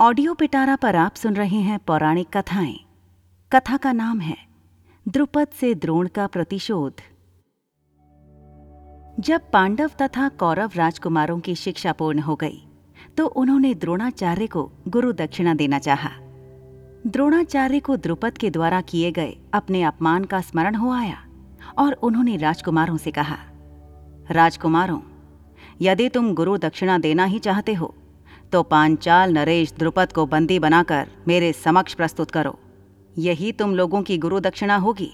Audio पिटारा पर आप सुन रहे हैं पौराणिक कथाएँ कथा का नाम है, द्रुपद से द्रोण का प्रतिशोध जब पांडव तथा कौरव राजकुमारों की शिक्षा पूर्ण हो गई तो उन्होंने द्रोणाचार्य को गुरु दक्षिणा देना चाहा। द्रोणाचार्य को द्रुपद के द्वारा किए गए अपने अपमान का स्मरण हो आया और उन्होंने राजकुमारों से कहा, राजकुमारों, यदि तुम गुरु दक्षिणा देना ही चाहते हो तो पांचाल नरेश द्रुपद को बंदी बनाकर मेरे समक्ष प्रस्तुत करो। यही तुम लोगों की गुरु दक्षिणा होगी।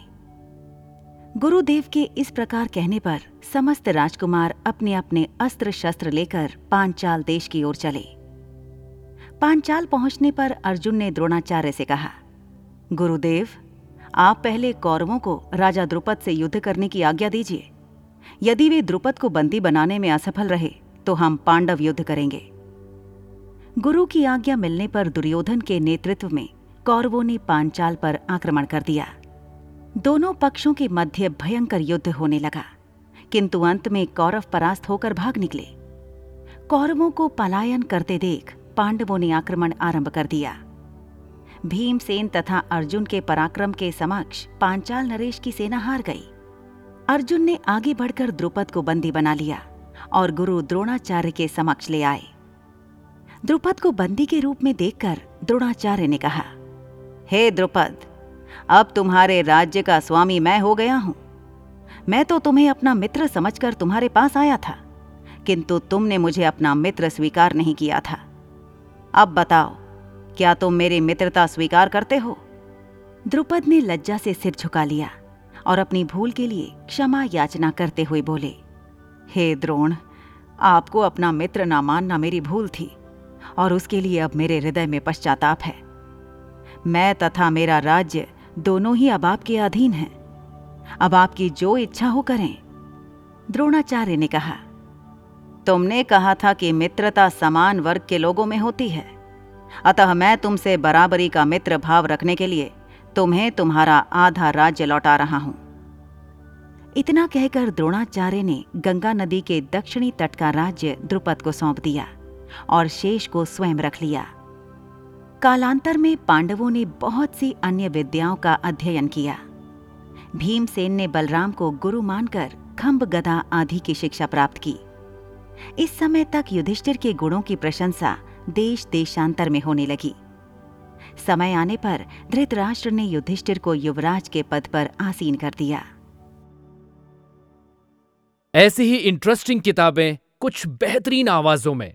गुरुदेव के इस प्रकार कहने पर समस्त राजकुमार अपने अपने अस्त्र शस्त्र लेकर पांचाल देश की ओर चले। पांचाल पहुँचने पर अर्जुन ने द्रोणाचार्य से कहा, गुरुदेव, आप पहले कौरवों को राजा द्रुपद से युद्ध करने की आज्ञा दीजिए। यदि वे द्रुपद को बंदी बनाने में असफल रहे तो हम पांडव युद्ध करेंगे। गुरु की आज्ञा मिलने पर दुर्योधन के नेतृत्व में कौरवों ने पांचाल पर आक्रमण कर दिया। दोनों पक्षों के मध्य भयंकर युद्ध होने लगा, किंतु अंत में कौरव परास्त होकर भाग निकले। कौरवों को पलायन करते देख पांडवों ने आक्रमण आरंभ कर दिया। भीमसेन तथा अर्जुन के पराक्रम के समक्ष पांचाल नरेश की सेना हार गई। अर्जुन ने आगे बढ़कर द्रुपद को बंदी बना लिया और गुरु द्रोणाचार्य के समक्ष ले आए। द्रुपद को बंदी के रूप में देखकर द्रोणाचार्य ने कहा हे hey, द्रुपद अब तुम्हारे राज्य का स्वामी मैं हो गया हूँ। मैं तो तुम्हें अपना मित्र समझकर तुम्हारे पास आया था किंतु तुमने मुझे अपना मित्र स्वीकार नहीं किया था। अब बताओ क्या तुम मेरी मित्रता स्वीकार करते हो? द्रुपद ने लज्जा से सिर झुका लिया और अपनी भूल के लिए क्षमा याचना करते हुए बोले हे द्रोण आपको अपना मित्र ना मानना मेरी भूल थी। और उसके लिए अब मेरे हृदय में पश्चाताप है। मैं तथा मेरा राज्य दोनों ही अब आपके अधीन हैं। अब आपकी जो इच्छा हो करें, द्रोणाचार्य ने कहा, तुमने कहा था कि मित्रता समान वर्ग के लोगों में होती है। अतः मैं तुमसे बराबरी का मित्र भाव रखने के लिए तुम्हें तुम्हारा आधा राज्य लौटा रहा हूँ। इतना कहकर द्रोणाचार्य ने गंगा नदी के दक्षिणी तट का राज्य द्रुपद को सौंप दिया। और शेष को स्वयं रख लिया। कालांतर में पांडवों ने बहुत सी अन्य विद्याओं का अध्ययन किया। भीमसेन ने बलराम को गुरु मानकर खम्ब गदा आदि की शिक्षा प्राप्त की। इस समय तक युधिष्ठिर के गुणों की प्रशंसा देश देशांतर में होने लगी। समय आने पर धृतराष्ट्र ने युधिष्ठिर को युवराज के पद पर आसीन कर दिया। ऐसी ही इंटरेस्टिंग किताबें कुछ बेहतरीन आवाजों में।